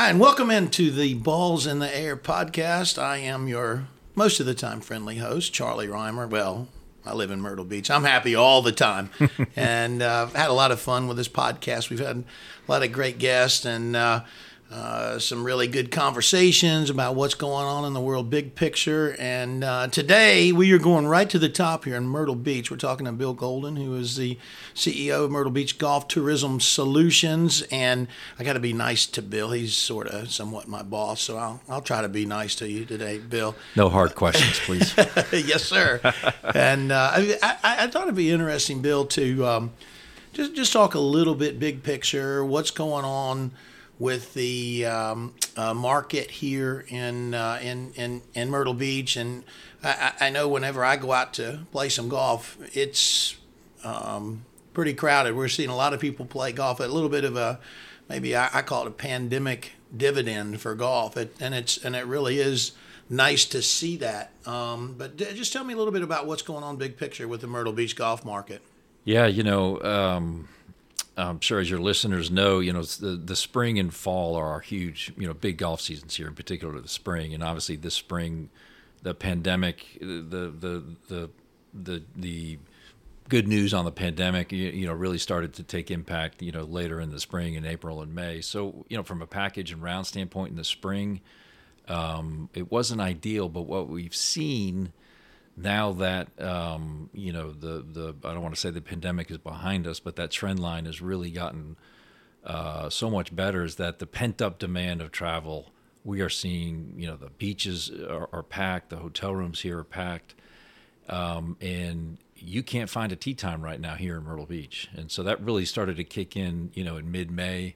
Hi, and welcome into the Balls in the Air podcast. I am your most of the time friendly host, Charlie Rymer. Well, I live in Myrtle Beach. I'm happy all the time, and uh, I've had a lot of fun with this podcast. We've had a lot of great guests, and uh, uh, some really good conversations about what's going on in the world, big picture. And uh, today we are going right to the top here in Myrtle Beach. We're talking to Bill Golden, who is the CEO of Myrtle Beach Golf Tourism Solutions. And I got to be nice to Bill. He's sort of somewhat my boss, so I'll, I'll try to be nice to you today, Bill. No hard questions, please. yes, sir. and uh, I, I, I, thought it'd be interesting, Bill, to um, just just talk a little bit big picture. What's going on? With the um, uh, market here in, uh, in, in in Myrtle Beach, and I, I, know whenever I go out to play some golf, it's um, pretty crowded. We're seeing a lot of people play golf. A little bit of a maybe I, I call it a pandemic dividend for golf, it, and it's and it really is nice to see that. Um, but just tell me a little bit about what's going on big picture with the Myrtle Beach golf market. Yeah, you know um, I'm sure as your listeners know, you know the the spring and fall are our huge, you know, big golf seasons here, in particular the spring, and obviously this spring, the pandemic, the the the the the good news on the pandemic, you, you know, really started to take impact, you know, later in the spring in April and May. So, you know, from a package and round standpoint in the spring, um, it wasn't ideal, but what we've seen now that um, you know the the I don't want to say the pandemic is behind us, but that trend line has really gotten uh, so much better. Is that the pent up demand of travel? We are seeing you know the beaches are, are packed, the hotel rooms here are packed, um, and you can't find a tee time right now here in Myrtle Beach, and so that really started to kick in you know in mid May.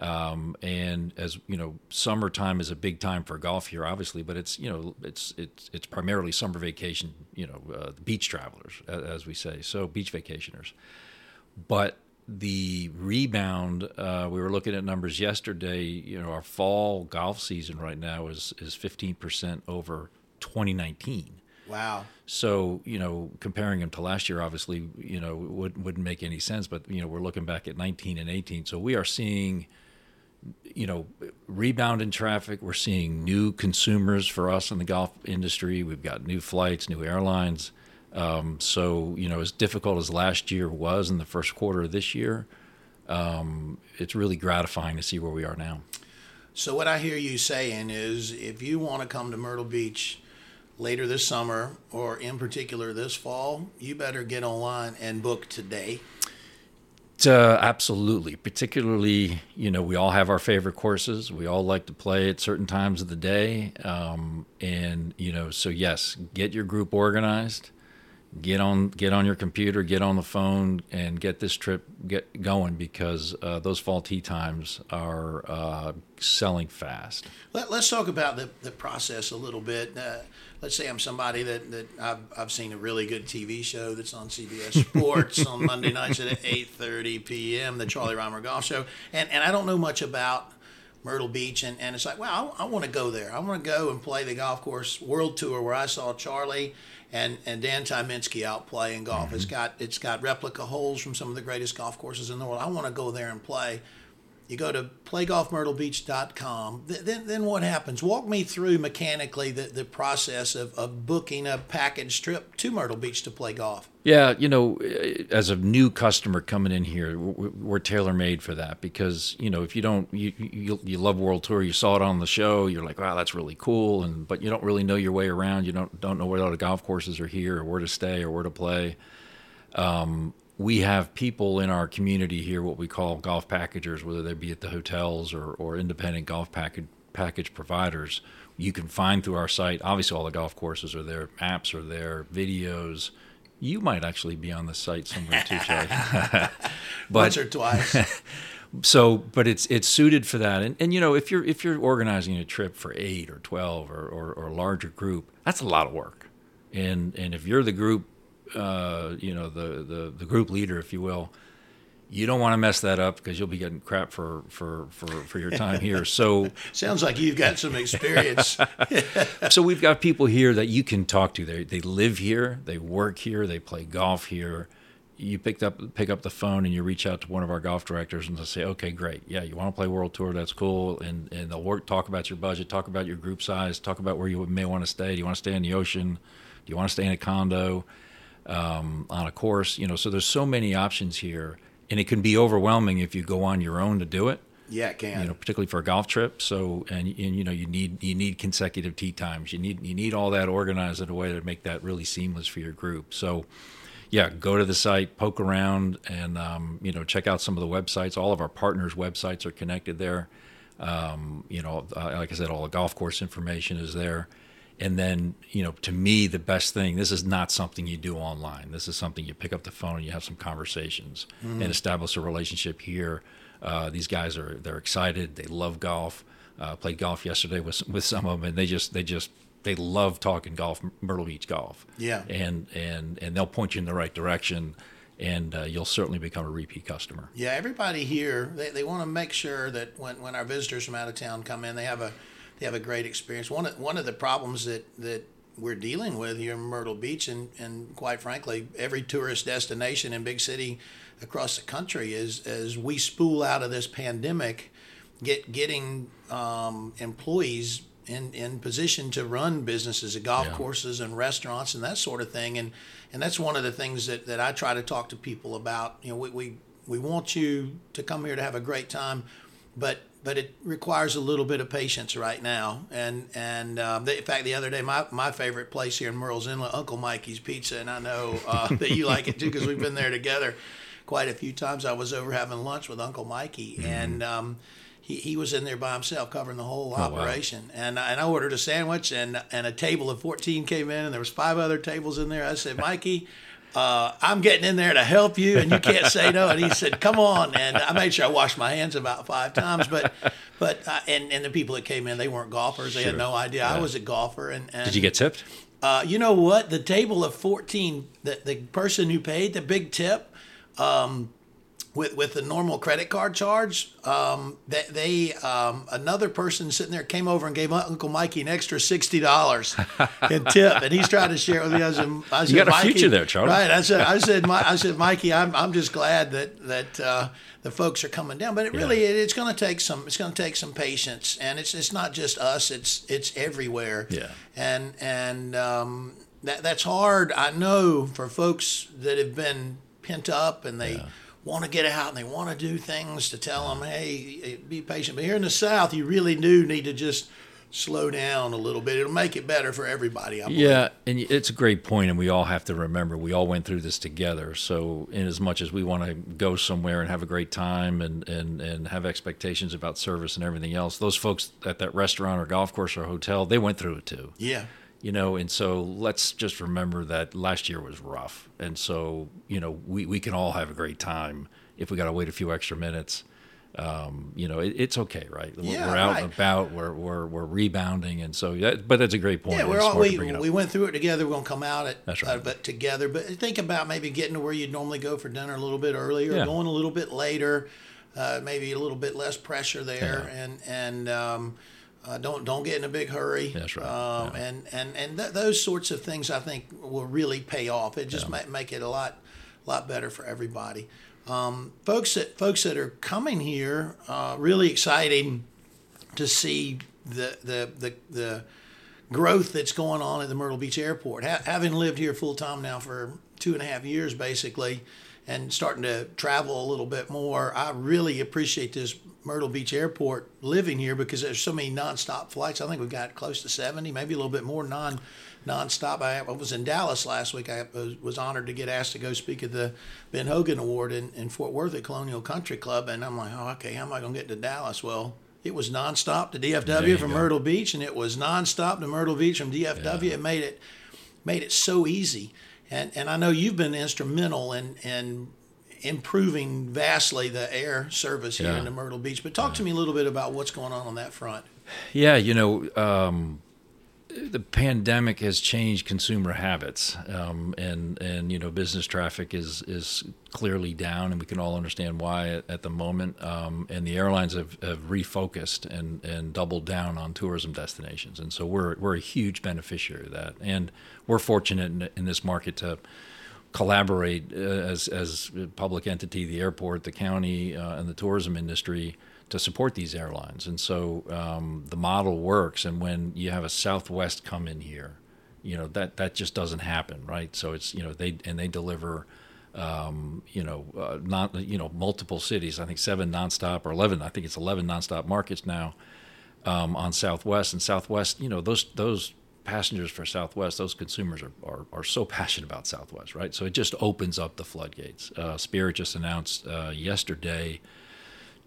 Um, and as you know, summertime is a big time for golf here, obviously, but it's you know it's it's it's primarily summer vacation, you know, uh, beach travelers, as we say, so beach vacationers. But the rebound, uh, we were looking at numbers yesterday. You know, our fall golf season right now is is fifteen percent over 2019. Wow. So you know, comparing them to last year, obviously, you know, would, wouldn't make any sense. But you know, we're looking back at 19 and 18, so we are seeing you know, rebound in traffic. We're seeing new consumers for us in the golf industry. We've got new flights, new airlines. Um, so, you know, as difficult as last year was in the first quarter of this year, um, it's really gratifying to see where we are now. So, what I hear you saying is if you want to come to Myrtle Beach later this summer or in particular this fall, you better get online and book today uh, absolutely. Particularly, you know, we all have our favorite courses. We all like to play at certain times of the day. Um, and, you know, so yes, get your group organized. Get on, get on your computer, get on the phone, and get this trip get going because uh, those fall tee times are uh, selling fast. Let, us talk about the, the process a little bit. Let's say I'm somebody that, that I've, I've seen a really good TV show that's on CBS Sports on Monday nights at 8.30 p.m., the Charlie Rymer Golf Show, and, and I don't know much about Myrtle Beach, and, and it's like, wow, I, I want to go there. I want to go and play the golf course world tour where I saw Charlie and, and Dan Tyminski out playing golf. Mm-hmm. It's got it's got replica holes from some of the greatest golf courses in the world. I want to go there and play you go to playgolfmyrtlebeach.com. Then, then what happens? Walk me through mechanically the, the process of, of booking a package trip to Myrtle Beach to play golf. Yeah, you know, as a new customer coming in here, we're tailor made for that because you know if you don't, you, you you love World Tour, you saw it on the show, you're like, wow, that's really cool, and but you don't really know your way around. You don't don't know where all the golf courses are here, or where to stay, or where to play. Um, we have people in our community here, what we call golf packagers, whether they be at the hotels or, or independent golf package package providers. You can find through our site. Obviously, all the golf courses are there, maps are there, videos. You might actually be on the site somewhere too, Charlie. but, Once or twice. so, but it's it's suited for that. And and you know, if you're if you're organizing a trip for eight or twelve or, or, or larger group, that's a lot of work. And and if you're the group uh, you know, the, the, the group leader, if you will, you don't want to mess that up because you'll be getting crap for, for, for, for your time here. So sounds like you've got some experience. so we've got people here that you can talk to. They, they live here, they work here, they play golf here. you picked up pick up the phone and you reach out to one of our golf directors and they'll say, okay, great, yeah, you want to play World Tour, that's cool, and and they'll work talk about your budget, talk about your group size, talk about where you may want to stay. Do you want to stay in the ocean? Do you want to stay in a condo? Um, on a course, you know, so there's so many options here, and it can be overwhelming if you go on your own to do it. Yeah, it can. You know, particularly for a golf trip. So, and, and you know, you need you need consecutive tee times. You need you need all that organized in a way to make that really seamless for your group. So, yeah, go to the site, poke around, and um, you know, check out some of the websites. All of our partners' websites are connected there. Um, you know, uh, like I said, all the golf course information is there. And then, you know, to me, the best thing, this is not something you do online. This is something you pick up the phone and you have some conversations mm-hmm. and establish a relationship here. Uh, these guys are, they're excited. They love golf. Uh, played golf yesterday with, with some of them and they just, they just, they love talking golf, Myrtle Beach golf. Yeah. And, and, and they'll point you in the right direction and uh, you'll certainly become a repeat customer. Yeah, everybody here they, they want to make sure that when, when our visitors from out of town come in, they have a they have a great experience. One of, one of the problems that, that we're dealing with here in Myrtle Beach, and, and quite frankly, every tourist destination in big city across the country is as we spool out of this pandemic, get getting um, employees in, in position to run businesses at golf yeah. courses and restaurants and that sort of thing. And and that's one of the things that, that I try to talk to people about. You know, we, we, we want you to come here to have a great time, but but it requires a little bit of patience right now. And and um, in fact, the other day, my, my favorite place here in Murrells Inlet, Uncle Mikey's Pizza, and I know uh, that you like it too because we've been there together quite a few times. I was over having lunch with Uncle Mikey, mm-hmm. and um, he, he was in there by himself covering the whole oh, operation. Wow. And and I ordered a sandwich, and and a table of fourteen came in, and there was five other tables in there. I said, Mikey uh, I'm getting in there to help you, and you can't say no. And he said, "Come on." And I made sure I washed my hands about five times. But, but uh, and and the people that came in, they weren't golfers. They sure. had no idea yeah. I was a golfer. And, and did you get tipped? Uh, you know what? The table of fourteen, the the person who paid the big tip. Um, with with the normal credit card charge, um, they, they um, another person sitting there came over and gave Uncle Mikey an extra sixty dollars in tip, and he's trying to share it with me. I said, I said "You got a future there, Charlie." Right? I said, I said, I said, Mikey, I'm I'm just glad that that uh, the folks are coming down, but it really yeah. it, it's going to take some it's going to take some patience, and it's it's not just us; it's it's everywhere. Yeah, and and um, that that's hard. I know for folks that have been pent up and they. Yeah want to get out and they want to do things to tell them, hey, eh, be patient. But here in the South, you really do need to just slow down a little bit. It'll make it better for everybody. yeah, and it's a great point, and we all have to remember we all went through this together. So, in as much as we want to go somewhere and have a great time and and and have expectations about service and everything else, those folks at that restaurant or golf course or hotel, they went through it too. Yeah you know and so let's just remember that last year was rough and so you know we, we can all have a great time if we got to wait a few extra minutes um, you know it, it's okay right yeah, we're out right. and about we're, we're, we're rebounding and so that, but that's a great point yeah we're all, we, we went through it together we're going to come out at that's right. Uh, but together but think about maybe getting to where you'd normally go for dinner a little bit earlier yeah. going a little bit later uh, maybe a little bit less pressure there yeah. and and um, uh, don't don't get in a big hurry. That's right. Um, yeah. And and and th- those sorts of things I think will really pay off. It just yeah. might make it a lot lot better for everybody. Um, folks that folks that are coming here, uh, really exciting to see the the the the growth that's going on at the Myrtle Beach Airport. Ha- having lived here full time now for two and a half years, basically, and starting to travel a little bit more, I really appreciate this Myrtle Beach Airport living here because there's so many nonstop flights. I think we've got close to 70, maybe a little bit more non nonstop. I, I was in Dallas last week. I was, was, honored to get asked to go speak at the Ben Hogan Award in, in Fort Worth at Colonial Country Club, and I'm like, oh, okay, how am I going to get to Dallas? Well, it was nonstop to DFW from go. Myrtle Beach, and it was nonstop to Myrtle Beach from DFW. Yeah. It made it made it so easy. And and I know you've been instrumental in in improving vastly the air service here yeah. in the Myrtle Beach. But talk yeah. to me a little bit about what's going on on that front. Yeah, you know, um, the pandemic has changed consumer habits, um, and and you know, business traffic is is clearly down, and we can all understand why at, at the moment. Um, and the airlines have, have refocused and and doubled down on tourism destinations, and so we're we're a huge beneficiary of that, and we're fortunate in, in this market to collaborate uh, as as public entity, the airport, the county, uh, and the tourism industry to support these airlines. And so um, the model works. And when you have a Southwest come in here, you know that that just doesn't happen, right? So it's you know they and they deliver. Um, you know, uh, not you know multiple cities. I think seven nonstop or eleven. I think it's eleven nonstop markets now um, on Southwest and Southwest. You know, those those passengers for Southwest, those consumers are, are, are so passionate about Southwest, right? So it just opens up the floodgates. Uh, Spirit just announced uh, yesterday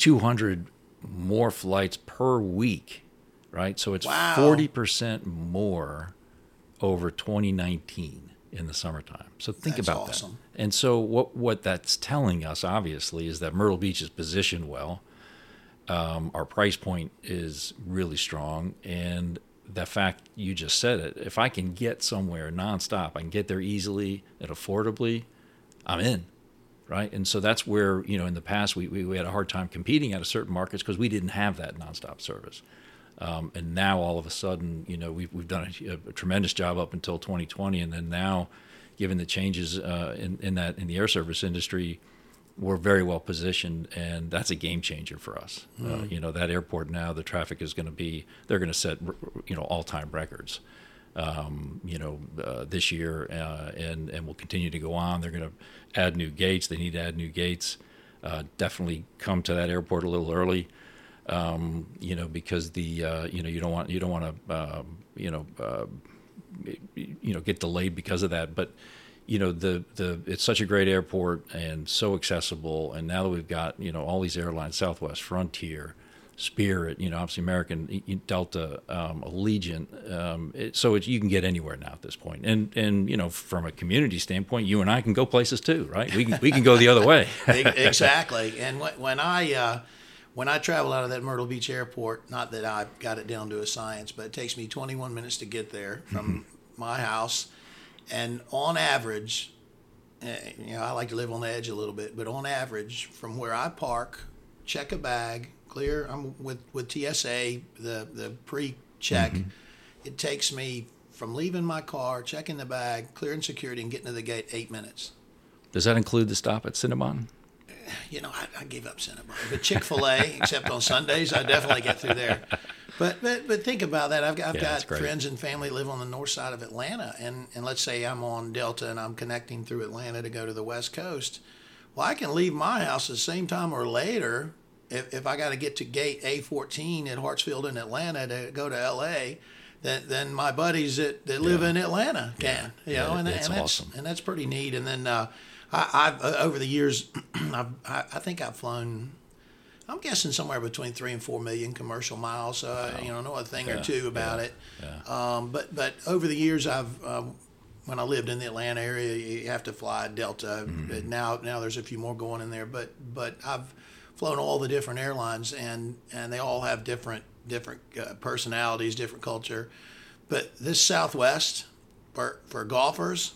200 more flights per week, right? So it's Wow. 40% more over 2019 in the summertime. So think That's about awesome. that. And so what what that's telling us obviously is that Myrtle Beach is positioned well. Um, our price point is really strong, and the fact you just said it. If I can get somewhere nonstop, I can get there easily and affordably. I'm in, right? And so that's where you know in the past we we, we had a hard time competing out of certain markets because we didn't have that nonstop service. Um, and now all of a sudden, you know, we've we've done a, a tremendous job up until 2020, and then now, given the changes uh, in in that in the air service industry, we're very well positioned, and that's a game changer for us. Uh, you know, that airport now, the traffic is going to be they're going to set you know all time records. Um, you know, uh, this year, uh, and and will continue to go on. They're going to add new gates. They need to add new gates. Uh, definitely come to that airport a little early um, you know, because the uh, you know you don't want you don't want to um, you know uh, you know get delayed because of that. But you know the the it's such a great airport and so accessible. And now that we've got you know all these airlines, Southwest, Frontier, Spirit, you know, obviously American, Delta, um, Allegiant. Um, it, so it, you can get anywhere now at this point. And and you know, from a community standpoint, you and I can go places too, right? We can we can go the other way. Exactly. And when, when I uh, when I travel out of that Myrtle Beach airport, not that I've got it down to a science, but it takes me 21 minutes to get there from my house, and on average, eh, you know, I like to live on the edge a little bit, but on average, from where I park, check a bag, clear. I'm with with TSA, the the pre-check. Mm-hmm. It takes me from leaving my car, checking the bag, clearing security, and getting to the gate eight minutes Does that include the stop at Cinnabon? you know, I, I gave up Cinnabon. But Chick Fil A, except on Sundays, I definitely get through there. But but but think about that. I've got, I've Yeah, got friends and family live on the north side of Atlanta, and and let's say I'm on Delta and I'm connecting through Atlanta to go to the West Coast. Well, I can leave my house the same time or later if, if I got to get to gate A14 at Hartsfield in Atlanta to go to LA. Then, then my buddies that, that live Yeah. in Atlanta can, you know, Yeah, and, it's and that's awesome. and that's pretty neat. And then uh, I, I've uh, over the years, I've, I, I think I've flown. I'm guessing somewhere between three and four million commercial miles. So I, you know, know a thing or two about yeah, it. yeah. Um, but but over the years, I've um, when I lived in the Atlanta area, you have to fly Delta. Mm-hmm. Now now there's a few more going in there, but but I've flown all the different airlines, and and they all have different different uh, personalities, different culture. But this Southwest for for golfers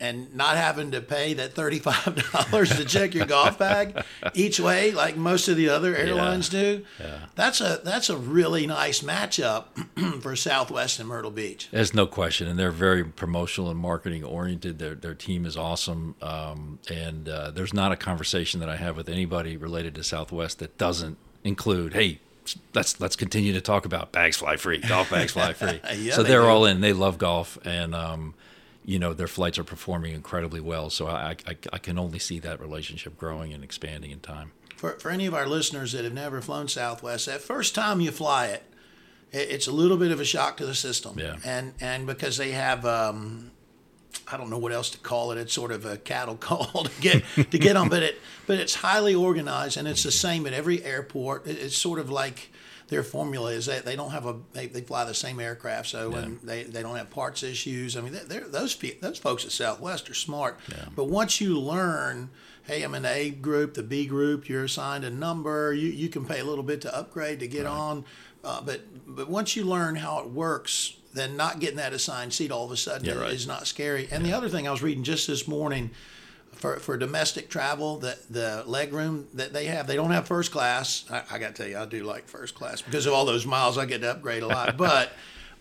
and not having to pay that $35 to check your golf bag each way like most of the other airlines do. Yeah. That's a that's a really nice matchup for Southwest and Myrtle Beach. There's no question, and they're very promotional and marketing oriented. Their their team is awesome, um, and uh, there's not a conversation that I have with anybody related to Southwest that doesn't include, hey. Let's let's continue to talk about bags fly free, golf bags fly free. Yeah, so they they're all in. They love golf, and um, you know their flights are performing incredibly well. So I, I I can only see that relationship growing and expanding in time. For, for any of our listeners that have never flown Southwest, that first time you fly it, it it's a little bit of a shock to the system. Yeah. And and because they have um, I don't know what else to call it. It's sort of a cattle call to get to get on, but it but it's highly organized and it's the same at every airport. It's sort of like their formula is that they don't have a they, they fly the same aircraft, so when they, they don't have parts issues. I mean, those pe- those folks at Southwest are smart. But once you learn, hey, I'm in the A group, the B group, you're assigned a number. You you can pay a little bit to upgrade to get on, uh, but but once you learn how it works, then not getting that assigned seat all of a sudden Yeah, right. is not scary. And the other thing I was reading just this morning for, for domestic travel, the the leg room that they have, they don't have first class. I, I got to tell you, I do like first class because of all those miles I get to upgrade a lot. but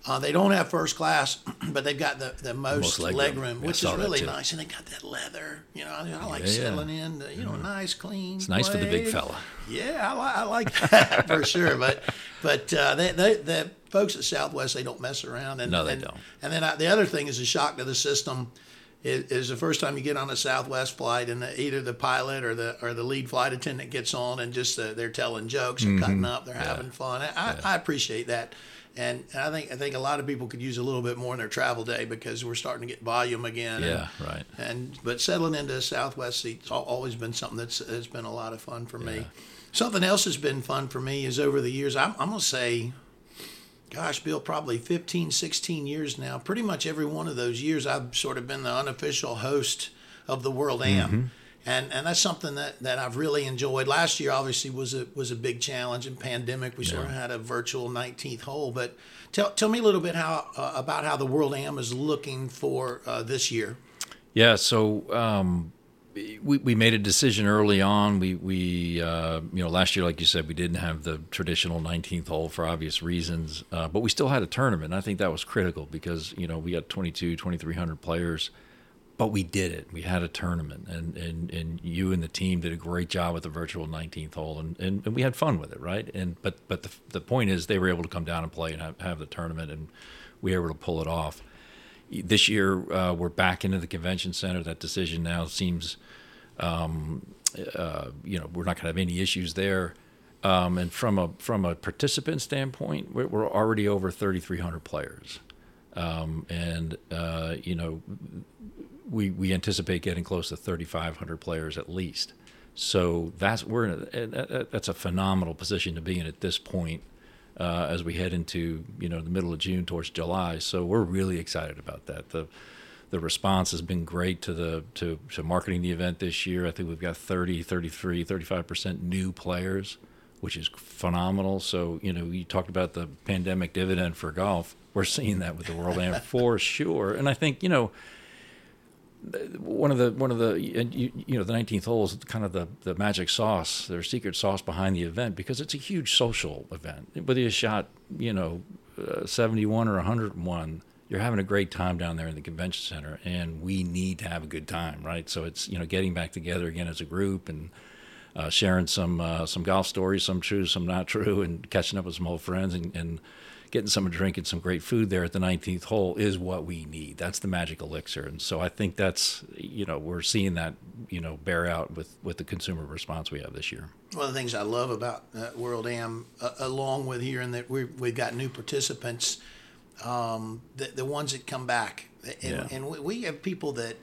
Uh, they don't have first class, but they've got the, the most, Most legroom. leg room, Yeah, which is really nice. And they got that leather. You know, I, I like Yeah, settling in. The, you know, nice, clean. It's nice for the big fella. Yeah, I, li- I like that for sure. But but uh, they, they, the folks at Southwest they don't mess around. And, No, they and, don't. And then I, the other thing is a shock to the system. Is, is the first time you get on a Southwest flight and the, either the pilot or the or the lead flight attendant gets on and just uh, they're telling jokes, they're Mm-hmm. cutting up, they're having fun. I, I, I appreciate that, and, and I think I think a lot of people could use a little bit more in their travel day because we're starting to get volume again. and- Yeah, right. and but settling into a Southwest seat's always been something that's has been a lot of fun for me. Something else has been fun for me is over the years. I'm, I'm gonna say, gosh, Bill, probably 15, 16 years now. Pretty much every one of those years, I've sort of been the unofficial host of the World Am. And, and that's something that, that I've really enjoyed. Last year, obviously, was a was a big challenge and pandemic. We sort of had a virtual 19th hole. But tell tell me a little bit how uh, about how the World Am is looking for uh, this year. Yeah, so um, we we made a decision early on. We we uh, you know last year, like you said, we didn't have the traditional 19th hole for obvious reasons, uh, but we still had a tournament. And I think that was critical because you know we got 22, 2300 players, but we did it. We had a tournament, and and and you and the team did a great job with the virtual 19th hole, and, and, and we had fun with it, right? And but but the the point is they were able to come down and play and have, have the tournament, and we were able to pull it off this year uh, we're back into the convention center. That decision now seems, um, uh, you know, we're not going to have any issues there. Um, and from a from a participant standpoint, we're, we're already over 3,300 players, um, and uh, you know, we we anticipate getting close to 3,500 players at least. So that's we're in a, that's a phenomenal position to be in at this point uh, as we head into you know the middle of June towards July. So we're really excited about that. The the response has been great to the to, to marketing the event this year. I think we've got 30, 33, 35% new players, which is phenomenal. So, you know, you talked about the pandemic dividend for golf. We're seeing that with the World Am for sure. And I think, you know, one of the one of the you, you know the 19th hole is kind of the the magic sauce their secret sauce behind the event because it's a huge social event whether you shot you know uh, 71 or 101 you're having a great time down there in the convention center and we need to have a good time right so it's you know getting back together again as a group and uh, sharing some uh, some golf stories some true some not true and catching up with some old friends and, and getting some drink and some great food there at the 19th hole is what we need. That's the magic elixir. And so I think that's, you know, we're seeing that, you know, bear out with, with the consumer response we have this year. One of the things I love about uh, World Am, uh, along with hearing that we we've got new participants, um, the, the ones that come back. And, Yeah. and we, we have people that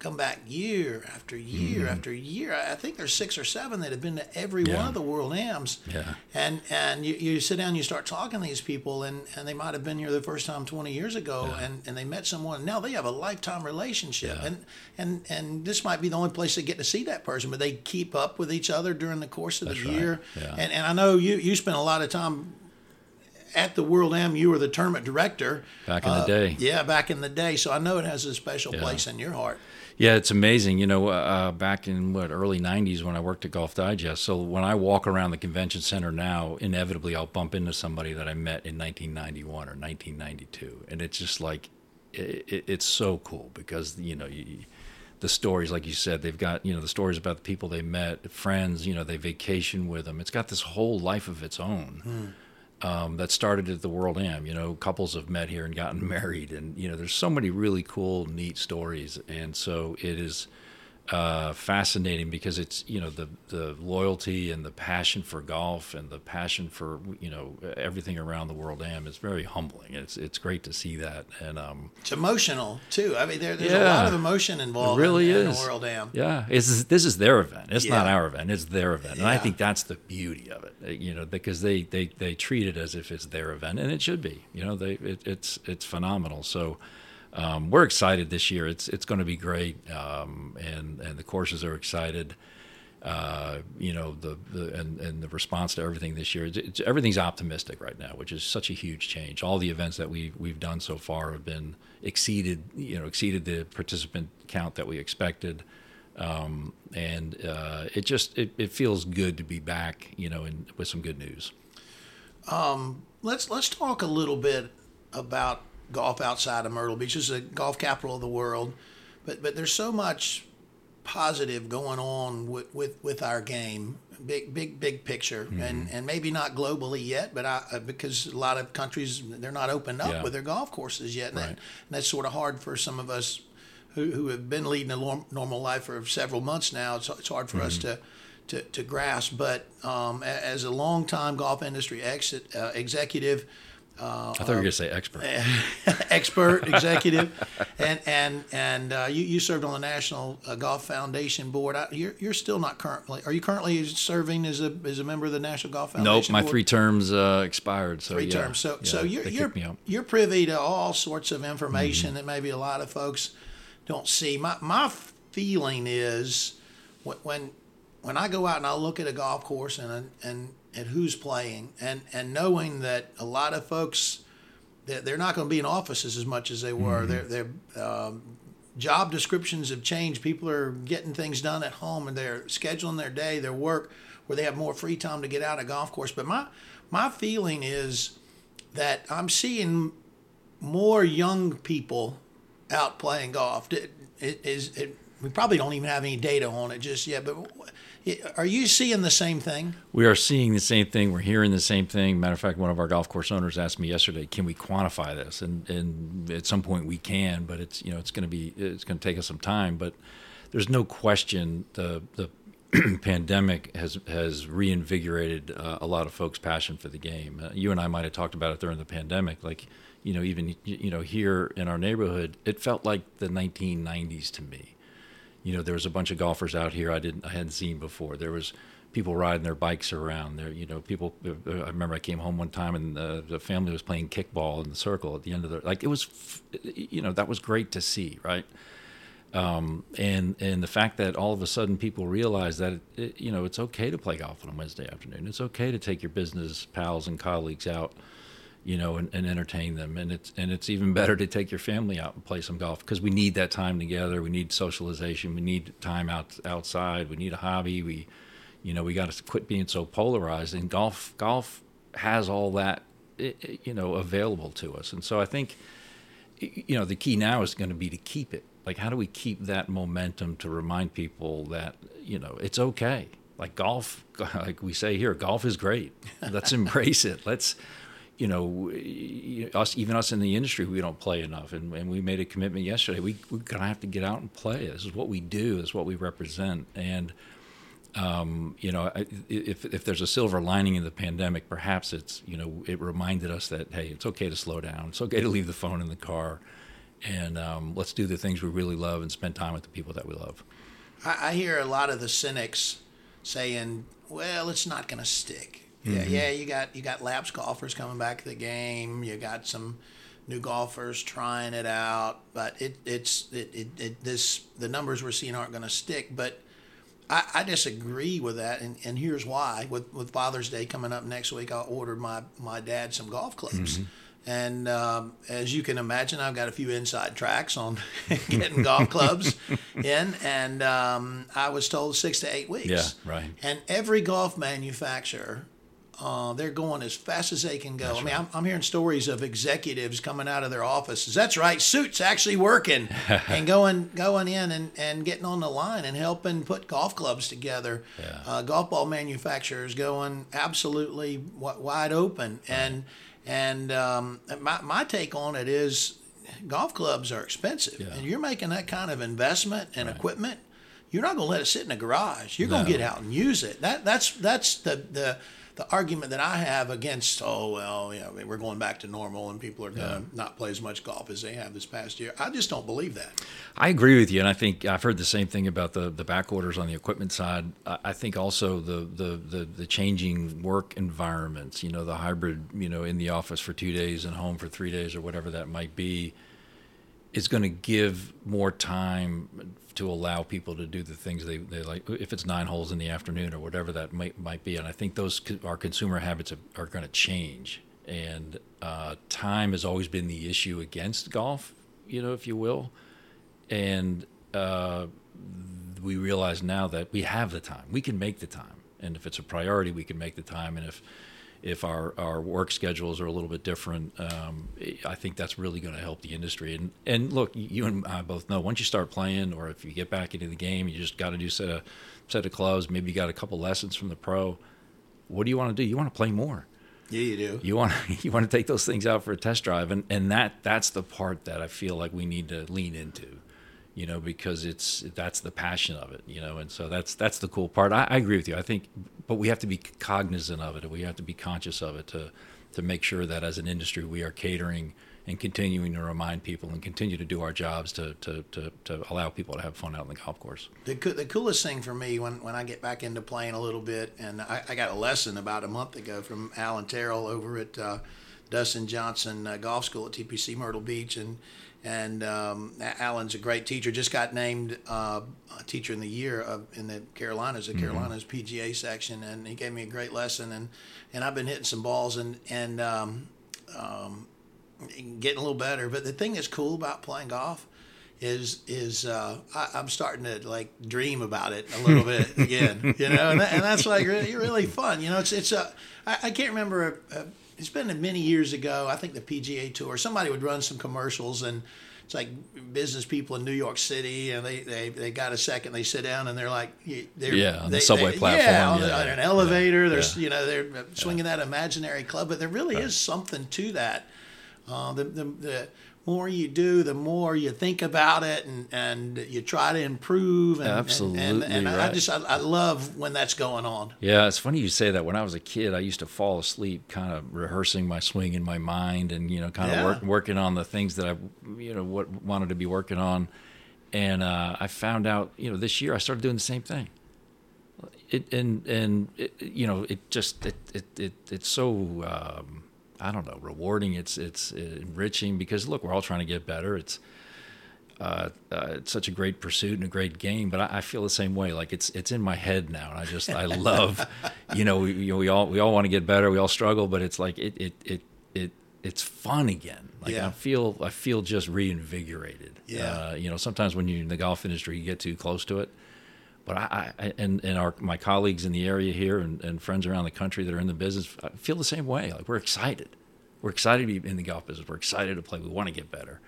come back year after year Mm-hmm. after year. I think there's six or seven that have been to every one of the World Ams. Yeah. And and you, you sit down, and you start talking to these people, and, and they might have been here the first time 20 years ago, Yeah. and, and they met someone. Now they have a lifetime relationship, Yeah. and and and this might be the only place they get to see that person, but they keep up with each other during the course of That's the right. year. Yeah. And and I know you you spent a lot of time at the World Am. You were the tournament director Back in the Uh, day. Yeah, back in the day. So I know it has a special Yeah. place in your heart. Yeah, it's amazing. You know, uh, back in what early '90s when I worked at Golf Digest. So when I walk around the convention center now, inevitably I'll bump into somebody that I met in 1991 or 1992, and it's just like it, it, it's so cool because you know you, the stories, like you said, they've got you know the stories about the people they met, friends. You know, they vacation with them. It's got this whole life of its own um, that started at the World Am. You know, couples have met here and gotten married, and you know, there's so many really cool, neat stories, and so it is uh, fascinating because it's you know the the loyalty and the passion for golf and the passion for you know everything around the World Am is very humbling. It's it's great to see that, and um, It's emotional too. I mean, there, there's a lot of emotion involved. It really in, in is. the World Am. Yeah, it's, this is their event. It's not our event. It's their event, and I think that's the beauty of it. You know, because they, they, they treat it as if it's their event, and it should be. You know, they it, it's it's phenomenal. So um, we're excited this year. It's it's going to be great, um, and and the courses are excited. Uh, you know the, the and, and the response to everything this year. It's, it's, everything's optimistic right now, which is such a huge change. All the events that we we've done so far have been exceeded. You know, exceeded the participant count that we expected um, and uh, it just it, it feels good to be back, you know, and with some good news. Let's let's talk a little bit about golf outside of Myrtle Beach. is the golf capital of the world, but but there's so much positive going on with, with, with our game big big big picture mm-hmm. and and maybe not globally yet but I uh, because a lot of countries they're not opened up yeah. with their golf courses yet and, right. that, and, that's sort of hard for some of us who, who have been leading a normal life for several months now it's, it's hard for mm-hmm. us to to, to grasp but um, as a long time golf industry exit, uh, executive uh, I thought you were going to say expert. expert, executive, and and and uh, you, you served on the National uh, Golf Foundation board. I, you're, you're still not currently. Are you currently serving as a as a member of the National Golf Foundation? Nope, my board? three terms uh, expired. So three yeah, terms. So yeah, so you're you're, you're privy to all sorts of information mm-hmm. that maybe a lot of folks don't see. My my feeling is when when I go out and I look at a golf course and and and who's playing, and and knowing that a lot of folks they're not going to be in offices as much as they were. Mm-hmm. Their their um, job descriptions have changed. People are getting things done at home, and they're scheduling their day, their work, where they have more free time to get out a golf course. But my my feeling is that I'm seeing more young people out playing golf. It, it is it, we probably don't even have any data on it just yet, but are you seeing the same thing? We are seeing the same thing. We're hearing the same thing. Matter of fact, one of our golf course owners asked me yesterday, "Can we quantify this?" And and at some point we can, but it's you know it's going to be it's going to take us some time. But there's no question the the pandemic has has reinvigorated uh, a lot of folks' passion for the game. Uh, you and I might have talked about it during the pandemic, like you know even you know here in our neighborhood, it felt like the 1990s to me you know, there was a bunch of golfers out here I didn't I hadn't seen before. There was people riding their bikes around there. You know, people. I remember I came home one time and the, the family was playing kickball in the circle at the end of the like. It was, you know, that was great to see, right? Um, and and the fact that all of a sudden people realize that it, you know it's okay to play golf on a Wednesday afternoon. It's okay to take your business pals and colleagues out you know, and, and, entertain them. And it's and it's even better to take your family out and play some golf because we need that time together. We need socialization. We need time out outside. We need a hobby. We, you know, we got to quit being so polarized. And golf golf has all that, you know, available to us. And so I think, you know, the key now is going to be to keep it. Like, how do we keep that momentum to remind people that you know it's okay? Like golf, like we say here, golf is great. Let's embrace it. Let's you know, us even us in the industry, we don't play enough, and, and we made a commitment yesterday. We we're gonna have to get out and play. This is what we do. This is what we represent, and um, you know, if if there's a silver lining in the pandemic, perhaps it's you know it reminded us that hey, it's okay to slow down. It's okay to leave the phone in the car, and um, let's do the things we really love and spend time with the people that we love. I, I hear a lot of the cynics saying, "Well, it's not going to stick." Yeah, mm-hmm. yeah. You got you got lapsed golfers coming back to the game. You got some new golfers trying it out, but it it's it, it, it this the numbers we're seeing aren't going to stick. But I, I disagree with that, and, and here's why. With with Father's Day coming up next week, I ordered my my dad some golf clubs. Mm-hmm. And um, as you can imagine, I've got a few inside tracks on getting golf clubs in, and um, I was told six to eight weeks. Yeah, right. And every golf manufacturer uh, they're going as fast as they can go. That's I mean, right. I'm, I'm, hearing stories of executives coming out of their offices. That's right, suits actually working and going going in and, and getting on the line and helping put golf clubs together. Yeah. Uh, golf ball manufacturers going absolutely wide open. Right. And and um, my my take on it is, golf clubs are expensive, yeah. and you're making that kind of investment and right. equipment. You're not going to let it sit in a garage. You're no. going to get out and use it. That that's that's the the the argument that I have against, oh well, you know, we're going back to normal and people are going to yeah. not play as much golf as they have this past year. I just don't believe that. I agree with you, and I think I've heard the same thing about the the back orders on the equipment side. I think also the the the, the changing work environments. You know, the hybrid. You know, in the office for two days and home for three days or whatever that might be is going to give more time to allow people to do the things they, they like if it's nine holes in the afternoon or whatever that might might be. And I think those our consumer habits are, are going to change. And uh, time has always been the issue against golf you know if you will. And uh, we realize now that we have the time. We can make the time. And if it's a priority we can make the time. And if if our, our work schedules are a little bit different, um, I think that's really going to help the industry. And and look, you and I both know once you start playing, or if you get back into the game, you just got to do set a set of clubs. Maybe you got a couple lessons from the pro. What do you want to do? You want to play more. Yeah, you do. You want to, you want to take those things out for a test drive, and and that that's the part that I feel like we need to lean into you know, because it's that's the passion of it, you know, and so that's that's the cool part. I, I, agree with you. I think, but we have to be cognizant of it, we have to be conscious of it to to make sure that as an industry we are catering and continuing to remind people and continue to do our jobs to to, to, to allow people to have fun out on the golf course. The, the coolest thing for me when, when I get back into playing a little bit, and I, I got a lesson about a month ago from Alan Terrell over at uh, Dustin Johnson uh, Golf School at TPC Myrtle Beach, and and um, Alan's a great teacher. Just got named uh, teacher in the year of, in the Carolinas, the mm-hmm. Carolinas PGA section, and he gave me a great lesson. and And I've been hitting some balls and and um, um, getting a little better. But the thing that's cool about playing golf is is uh, I, am starting to like dream about it a little bit again, you know, and, that, and that's like really, really fun. You know, it's it's a I, I can't remember a, a it's been many years ago. I think the PGA Tour, somebody would run some commercials and it's like business people in New York City, and they, they, they got a second, they sit down, and they're like, they're, yeah, on they, the subway they, platform, yeah, on, yeah, an elevator. Yeah, there's yeah. you know they're swinging that imaginary club, but there really Right. is something to that. Uh, the, the the more you do, the more you think about it, and, and you try to improve. And, and- and, Absolutely and, I just I, I love when that's going on. Yeah, it's funny you say that. When I was a kid, I used to fall asleep, kind of rehearsing my swing in my mind, and you know, kind of work, working on the things that I, you know, what wanted to be working on. And uh, I found out, you know, this year I started doing the same thing. It and and it, you know, it just it it, it it's so um, I don't know, rewarding. It's it's enriching because look, we're all trying to get better. It's uh, uh, it's such a great pursuit and a great game. But I, I feel the same way. Like it's it's in my head now, and I just I love, you know, we you know, we all we all want to get better. We all struggle, but it's like it it it it it's fun again. Like Yeah. I feel I feel just reinvigorated. Yeah. Uh, you know, sometimes when you're in the golf industry, you get too close to it. But I, I and and our my colleagues in the area here and, and friends around the country that are in the business I feel the same way. Like we're excited. We're excited to be in the golf business. We're excited to play. We want to get better.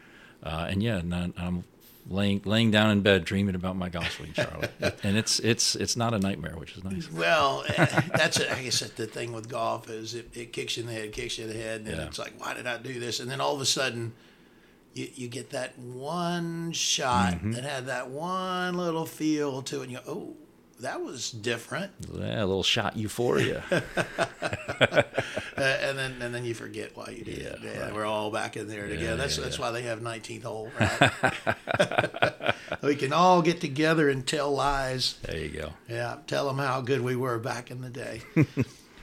Uh, and yeah, I'm laying laying down in bed dreaming about my golf swing, Charlie. and it's it's it's not a nightmare, which is nice. Well, eh, that's a, I guess the thing with golf is it, it kicks you in the head, kicks you in the head, and then Yeah. it's like, why did I do this? And then all of a sudden, you, you get that one shot Mm-hmm. that had that one little feel to it, and you go, oh, that was different, Yeah, a little shot euphoria. uh, and then and then you forget why you did it. Yeah, Yeah, right. we're all back in there together. Yeah, that's yeah, that's yeah. why they have 19th hole. Right? we can all get together and tell lies. there you go. Yeah, tell them how good we were back in the day.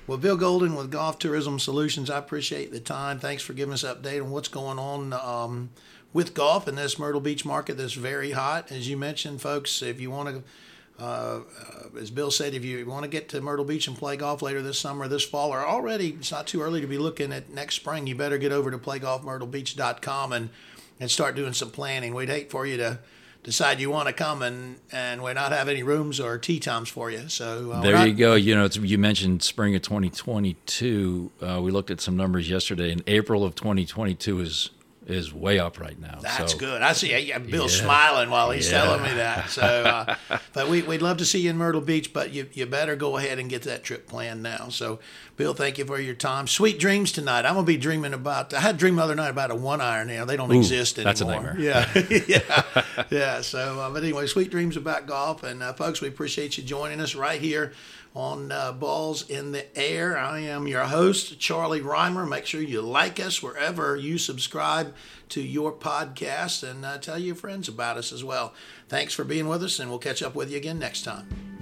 well, Bill Golden with Golf Tourism Solutions, I appreciate the time. Thanks for giving us an update on what's going on um, with golf in this Myrtle Beach market that's very hot. As you mentioned, folks, if you want to, uh, uh, as Bill said, if you want to get to Myrtle Beach and play golf later this summer, this fall, or already, it's not too early to be looking at next spring, you better get over to playgolfmyrtlebeach.com and, and start doing some planning. We'd hate for you to decide you want to come and, and we're not have any rooms or tee times for you. So uh, There not- you go. You know, it's, you mentioned spring of 2022. Uh, we looked at some numbers yesterday, and April of 2022 is is way up right now. That's so, good. I see yeah, Bill's Yeah. smiling while he's Yeah. telling me that. So, uh, but we, we'd love to see you in Myrtle Beach, but you, you better go ahead and get that trip planned now. So, Bill, thank you for your time. Sweet dreams tonight. I'm gonna be dreaming about. I had a dream the other night about a one iron. You know, they don't Ooh, exist anymore. that's a nightmare. Yeah, yeah, yeah. So, uh, but anyway, sweet dreams about golf, and uh, folks, we appreciate you joining us right here on uh, Balls in the Air. I am your host, Charlie Rymer. Make sure you like us wherever you subscribe to your podcast and uh, tell your friends about us as well. Thanks for being with us, and we'll catch up with you again next time.